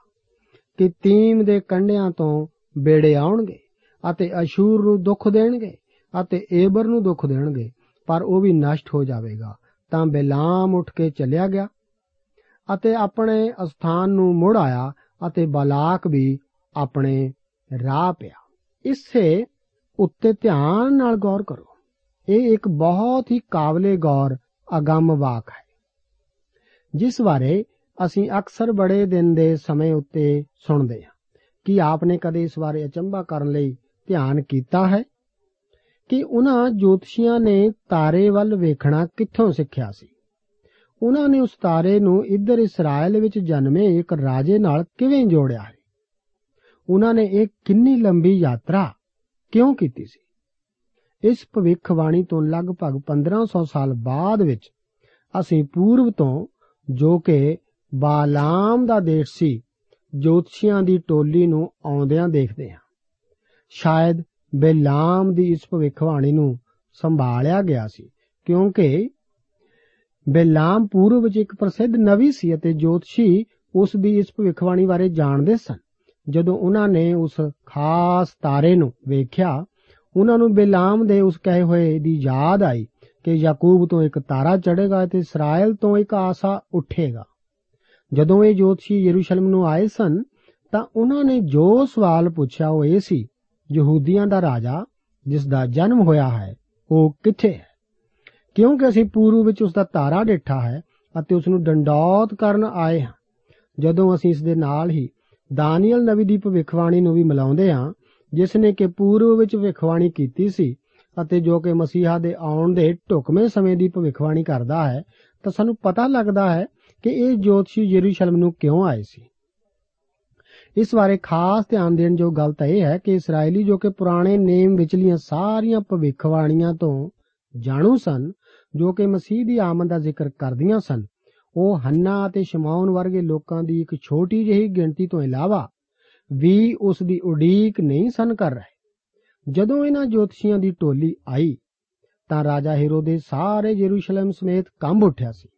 ਕਿ ਤੀਮ ਦੇ ਕੰਡਿਆਂ ਤੋਂ ਬੇੜੇ ਆਉਣਗੇ ਅਤੇ ਅਸ਼ੂਰ ਨੂੰ ਦੁੱਖ ਦੇਣਗੇ ਅਤੇ ਏਬਰ ਨੂੰ ਦੁੱਖ ਦੇਣਗੇ, ਪਰ ਉਹ ਵੀ ਨਸ਼ਟ ਹੋ ਜਾਵੇਗਾ, ਤਾਂ ਬਿਲਾਮ ਉੱਠ ਕੇ ਚੱਲਿਆ ਗਿਆ ਅਤੇ ਆਪਣੇ ਸਥਾਨ ਨੂੰ ਮੁੜ ਆਇਆ ਅਤੇ ਬਲਾਕ ਵੀ ਆਪਣੇ ਰਾਹ ਪਿਆ। ਇਸੇ ਉੱਤੇ ਧਿਆਨ ਨਾਲ ਗੌਰ ਕਰੋ। ਇਹ ਇੱਕ ਬਹੁਤ ਹੀ ਕਾਬਲੇ ਗੌਰ ਅਗੰਮ ਵਾਕ ਹੈ। ਜਿਸ ਬਾਰੇ ਅਸੀਂ ਅਕਸਰ ਬੜੇ ਦਿਨ ਦੇ ਸਮੇਂ ਉੱਤੇ ਸੁਣਦੇ ਹਾਂ ਕੀ ਆਪਨੇ ਕਦੇ ਇਸ ਬਾਰੇ ਅਚੰਭਾ ਕਰਨ ਲਈ ਧਿਆਨ ਕੀਤਾ ਹੈ? ਕਿ ਉਹਨਾਂ ਜੋਤਸ਼ੀਆਂ ਨੇ ਤਾਰੇ ਵੱਲ ਵੇਖਣਾ ਕਿੱਥੋਂ ਸਿੱਖਿਆ ਸੀ? ਉਹਨਾਂ ਨੇ ਉਸ ਤਾਰੇ ਨੂੰ ਇੱਧਰ ਇਸਰਾਇਲ ਵਿੱਚ ਜਨਮੇ ਇੱਕ ਰਾਜੇ ਨਾਲ ਕਿਵੇਂ ਜੋੜਿਆ ਹੈ? ਉਹਨਾਂ ਨੇ ਇਹ ਕਿੰਨੀ ਲੰਬੀ ਯਾਤਰਾ ਕਿਉਂ ਕੀਤੀ ਸੀ? ਇਸ ਭਵਿੱਖਬਾਣੀ ਤੋਂ ਲਗਭਗ 1500 ਸਾਲ ਬਾਅਦ ਵਿੱਚ ਅਸੀਂ ਪੂਰਬ ਤੋਂ ਜੋ ਕਿ ਬਾਲਾਮ ਦਾ ਦੇਸ਼ ਸੀ, ਜੋਤਸ਼ੀਆਂ ਦੀ ਟੋਲੀ ਨੂੰ ਆਉਂਦਿਆਂ ਦੇਖਦੇ ਹਾਂ। ਸ਼ਾਇਦ ਬੇਲਾਮ ਦੀ ਇਸ ਭਵਿੱਖਬਾਣੀ ਨੂੰ ਸੰਭਾਲਿਆ ਗਿਆ ਸੀ, ਕਿਉਂਕਿ ਬਿਲਾਮ ਪੂਰਬ ਵਿੱਚ ਇੱਕ ਪ੍ਰਸਿੱਧ ਨਵੀ ਸੀ ਅਤੇ ਜੋਤਸ਼ੀ ਉਸ ਦੀ ਇਸ ਭਵਿੱਖਬਾਣੀ ਬਾਰੇ ਜਾਣਦੇ ਸਨ। ਜਦੋਂ ਉਹਨਾਂ ਨੇ ਉਸ ਖਾਸ ਤਾਰੇ ਨੂੰ ਵੇਖਿਆ, ਉਹਨਾਂ ਨੂੰ ਬਿਲਾਮ ਦੇ ਉਸ ਕਹੇ ਹੋਏ ਦੀ ਯਾਦ ਆਈ ਕਿ ਯਾਕੂਬ ਤੋਂ ਇੱਕ ਤਾਰਾ ਚੜੇਗਾ ਤੇ ਇਸਰਾਇਲ ਤੋਂ ਇੱਕ ਆਸਾ ਉੱਠੇਗਾ। ਜਦੋਂ ਇਹ ਜੋਤਸ਼ੀ ਯਰੂਸ਼ਲਮ ਨੂੰ ਆਏ ਸਨ, ਤਾਂ ਉਹਨਾਂ ਨੇ ਜੋ ਸਵਾਲ ਪੁੱਛਿਆ ਉਹ ਇਹ ਸੀ, ਯਹੂਦੀਆਂ ਦਾ ਰਾਜਾ, ਜਿਸ ਦਾ ਜਨਮ ਹੋਇਆ ਹੈ, ਉਹ ਕਿੱਥੇ ਹੈ? ਕਿਉਂਕਿ ਅਸੀਂ ਪੂਰਬ ਵਿੱਚ ਉਸ ਦਾ ਧਾਰਾ ਡੇਠਾ ਹੈ ਅਤੇ ਉਸ ਨੂੰ ਡੰਡੌਤ ਕਰਨ ਆਏ ਹਾਂ। ਜਦੋਂ ਅਸੀਂ ਇਸ ਦੇ ਨਾਲ ਹੀ ਦਾਨੀਅਲ ਨਬੀ ਦੀ ਭਵਿੱਖਬਾਣੀ ਨੂੰ ਵੀ ਮਿਲਾਉਂਦੇ ਹਾਂ, ਜਿਸ ਨੇ ਕਿ ਪੂਰਬ ਵਿੱਚ ਭਵਿੱਖਬਾਣੀ ਕੀਤੀ ਸੀ ਅਤੇ ਜੋ ਕਿ ਮਸੀਹਾ ਦੇ ਆਉਣ ਦੇ ਢੁਕਵੇਂ ਸਮੇਂ ਦੀ ਭਵਿੱਖਬਾਣੀ ਕਰਦਾ ਹੈ, ਤਾਂ ਸਾਨੂੰ ਪਤਾ ਲੱਗਦਾ ਹੈ ਕਿ ਇਹ ਜੋਤਸ਼ੀ ਯਰੂਸ਼ਲਮ ਨੂੰ ਕਿਉਂ ਆਏ ਸੀ। ਇਸ ਬਾਰੇ ਖਾਸ ਧਿਆਨ ਦੇਣ ਜੋ ਗੱਲ ਤਾਂ ਇਹ ਹੈ ਕਿ ਇਸرائیਲੀ ਜੋ ਕਿ ਪੁਰਾਣੇ ਨੇਮ ਵਿਚਲੀਆਂ ਸਾਰੀਆਂ ਭਵਿੱਖਬਾਣੀਆਂ ਤੋਂ ਜਾਣੂ ਸਨ ਜੋ ਕਿ ਮਸੀਹ ਦੀ ਆਮਦ ਦਾ ਜ਼ਿਕਰ ਕਰਦੀਆਂ ਸਨ। ਉਹ ਹੰਨਾ ਅਤੇ ਸ਼ਮਾਉਨ ਵਰਗੇ ਲੋਕਾਂ ਦੀ ਇੱਕ ਛੋਟੀ ਜਿਹੀ ਗਿਣਤੀ ਤੋਂ ਇਲਾਵਾ ਵੀ ਉਸ ਦੀ ਉਡੀਕ ਨਹੀਂ ਸਨ ਕਰ ਰਹੇ। ਜਦੋਂ ਇਹਨਾਂ ਜੋਤਸ਼ੀਆਂ ਦੀ ਟੋਲੀ ਆਈ, ਤਾਂ ਰਾਜਾ ਹੀਰੋਦੇ ਸਾਰੇ ਯਰੂਸ਼ਲਮ ਸਮੇਤ ਕੰਬ ਉੱਠਿਆ ਸੀ।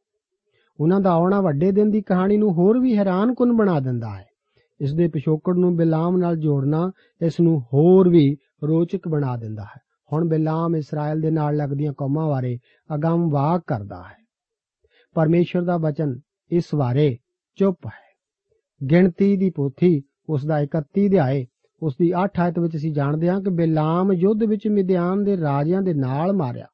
ਉਹਨਾਂ ਦਾ ਆਉਣਾ ਵੱਡੇ ਦਿਨ ਦੀ ਕਹਾਣੀ ਨੂੰ ਹੋਰ ਵੀ ਹੈਰਾਨਕੁਨ ਬਣਾ ਦਿੰਦਾ ਹੈ। ਇਸ ਦੇ ਪਿਛੋਕੜ ਨੂੰ ਬਿਲਾਮ ਨਾਲ ਜੋੜਨਾ ਇਸ ਨੂੰ ਹੋਰ ਵੀ ਰੋਚਕ ਬਣਾ ਦਿੰਦਾ ਹੈ। ਹੁਣ ਬਿਲਾਮ ਇਸਰਾਇਲ ਦੇ ਨਾਲ ਲੱਗਦੀਆਂ ਕੌਮਾਂ ਬਾਰੇ ਅਗੰਮ ਵਾਕ ਕਰਦਾ ਹੈ। ਪਰਮੇਸ਼ਰ ਦਾ ਬਚਨ ਇਸ ਬਾਰੇ ਚੁੱਪ ਹੈ। ਗਿਣਤੀ ਦੀ ਪੋਥੀ ਉਸ ਦਾ 31 ਅਧਿਆਏ, ਉਸ ਦੀ 8 ਆਇਤ ਵਿੱਚ ਅਸੀਂ ਜਾਣਦੇ ਹਾਂ ਕਿ ਬਿਲਾਮ ਯੁੱਧ ਵਿੱਚ ਮਿਦਿਆਨ ਦੇ ਰਾਜਿਆਂ ਦੇ ਨਾਲ ਮਾਰਿਆ।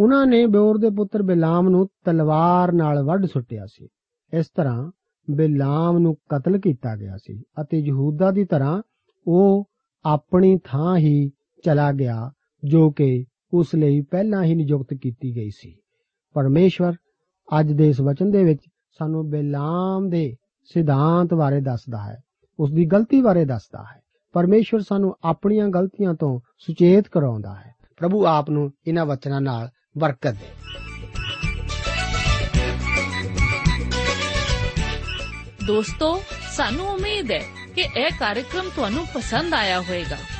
ਉਹਨਾਂ ਨੇ ਬਿਓਰ ਦੇ ਪੁੱਤਰ ਬਿਲਾਮ ਨੂੰ ਤਲਵਾਰ ਨਾਲ ਵੱਢ ਸੁੱਟਿਆ ਸੀ। ਇਸ ਤਰ੍ਹਾਂ ਬਿਲਾਮ ਨੂੰ ਕਤਲ ਕੀਤਾ ਗਿਆ ਸੀ ਅਤੇ ਯਹੂਦਾ ਦੀ ਤਰ੍ਹਾਂ ਉਹ ਆਪਣੀ ਥਾਂ ਹੀ ਚਲਾ ਗਿਆ, ਜੋ ਕਿ ਉਸ ਲਈ ਪਹਿਲਾਂ ਹੀ ਨਿਯੁਕਤ ਕੀਤੀ ਗਈ ਸੀ। ਪਰਮੇਸ਼ਵਰ, ਅੱਜ ਦੇ ਇਸ ਵਚਨ ਦੇ ਵਿੱਚ ਸਾਨੂੰ ਬਿਲਾਮ ਦੇ ਸਿਧਾਂਤ ਬਾਰੇ ਦੱਸਦਾ ਹੈ। ਉਸ ਦੀ ਗਲਤੀ ਬਾਰੇ ਦੱਸਦਾ ਹੈ। ਪਰਮੇਸ਼ਵਰ ਸਾਨੂੰ ਆਪਣੀਆਂ ਗਲਤੀਆਂ ਤੋਂ ਸੁਚੇਤ ਕਰਾਉਂਦਾ ਹੈ। ਪ੍ਰਭੂ ਆਪ ਨੂੰ ਇਹਨਾਂ ਵਚਨਾਂ ਨਾਲ ਬਰਕਤ ਦੇ। ਦੋਸਤੋ, ਸਾਨੂੰ ਉਮੀਦ ਹੈ ਕਿ ਇਹ ਕਾਰਜਕ੍ਰਮ ਤੁਹਾਨੂੰ ਪਸੰਦ ਆਇਆ ਹੋਵੇਗਾ।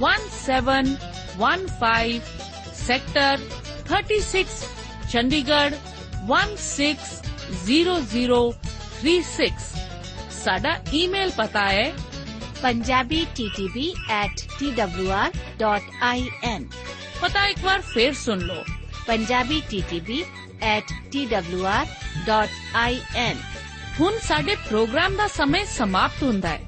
1715 sector 36 Chandigarh 160036 ਸਾਡਾ ਈਮੇਲ ਪਤਾ ਹੈ punjabi.ttb@twr.in ਪਤਾ ਇੱਕ ਵਾਰ ਫੇਰ ਸੁਣ ਲਓ punjabi.ttb@twr.in ਹੁਣ ਸਾਡੇ ਪ੍ਰੋਗਰਾਮ ਦਾ ਸਮੇਂ ਸਮਾਪਤ ਹੁੰਦਾ ਹੈ